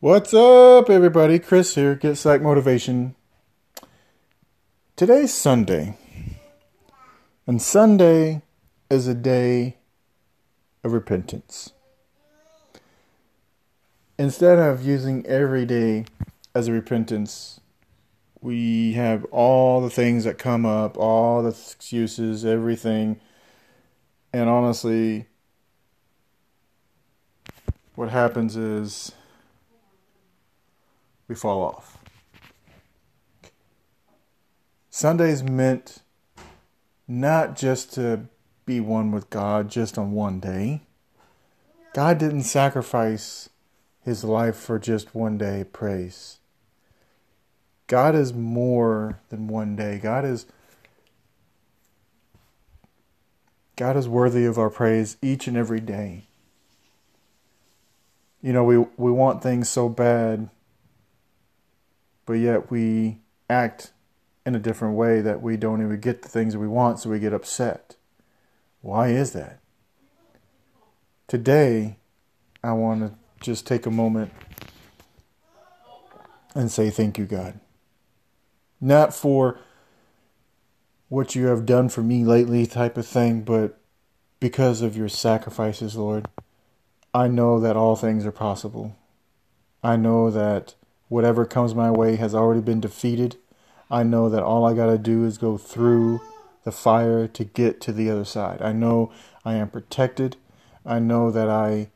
What's up, everybody? Chris here, Get Psych Motivation. Today's Sunday, and Sunday is a day of repentance. Instead of using every day as a repentance, we have all the things that come up, all the excuses, everything. And honestly, what happens is we fall off. Sunday's meant not just to be one with God just on one day. God didn't sacrifice his life for just one day praise. God is more than one day. God is God is worthy of our praise each and every day you know, we we want things so bad, but yet we act in a different way that we don't even get the things that we want, so we get upset. Why is that? Today, I want to just take a moment and say thank you, God. Not for what you have done for me lately, type of thing, but because of your sacrifices, Lord. I know that all things are possible. I know that whatever comes my way has already been defeated. I know that all I got to do is go through the fire to get to the other side. I know I am protected. I know that I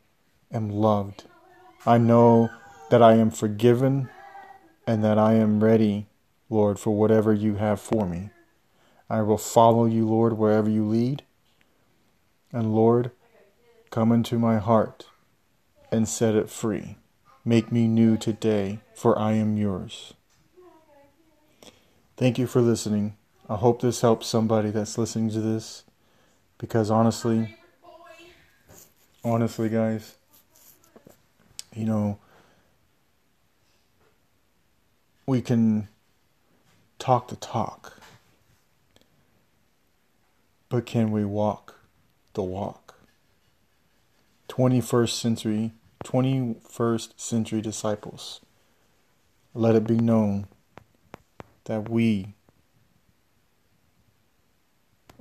am loved. I know that I am forgiven and that I am ready, Lord, for whatever you have for me. I will follow you, Lord, wherever you lead. And Lord, Come into my heart and set it free. Make me new today, for I am yours. Thank you for listening. I hope this helps somebody that's listening to this because honestly, honestly, guys, you know, we can talk the talk, but can we walk the walk? 21st century 21st century disciples. Let it be known that we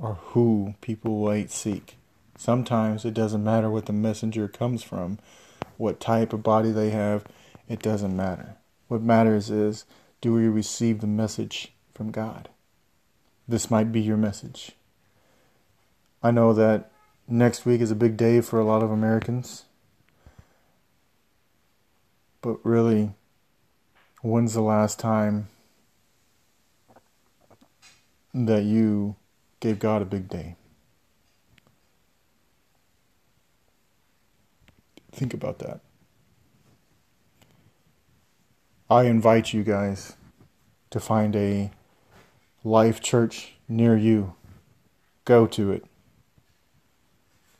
are who people wait seek. Sometimes it doesn't matter what the messenger comes from what type of body they have it doesn't matter. What matters is do we receive the message from god? This might be your message. I know that next week is a big day for a lot of Americans. But really, when's the last time that you gave God a big day? Think about that. I invite you guys to find a life church near you. Go to it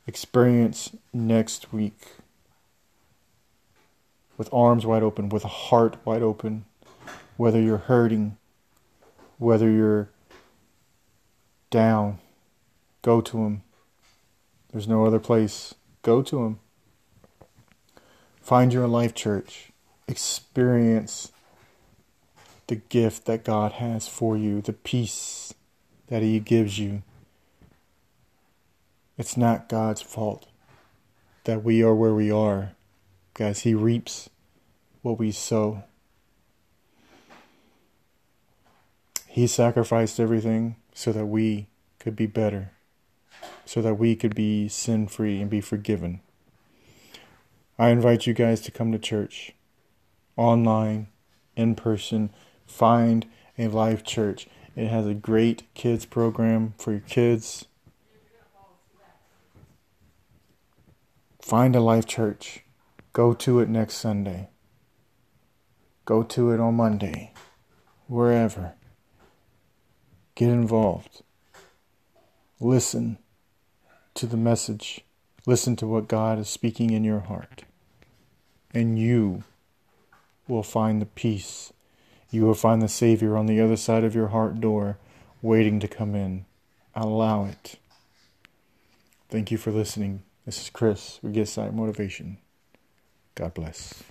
experience next week with arms wide open, with a heart wide open, whether you're hurting, whether you're down, go to Him. There's no other place. Go to Him. Find your life church. Experience the gift that God has for you, the peace that He gives you. It's not God's fault that we are where we are, guys. He reaps what we sow. He sacrificed everything so that we could be better, so that we could be sin free and be forgiven. I invite you guys to come to church, online, in person. Find a life church. It has a great kids program for your kids Find a life church. Go to it next Sunday. Go to it on Monday. Wherever. Get involved. Listen to the message. Listen to what God is speaking in your heart. And you will find the peace. You will find the Savior on the other side of your heart door waiting to come in. Allow it. Thank you for listening. This is Chris We Get Psych Motivation. God bless.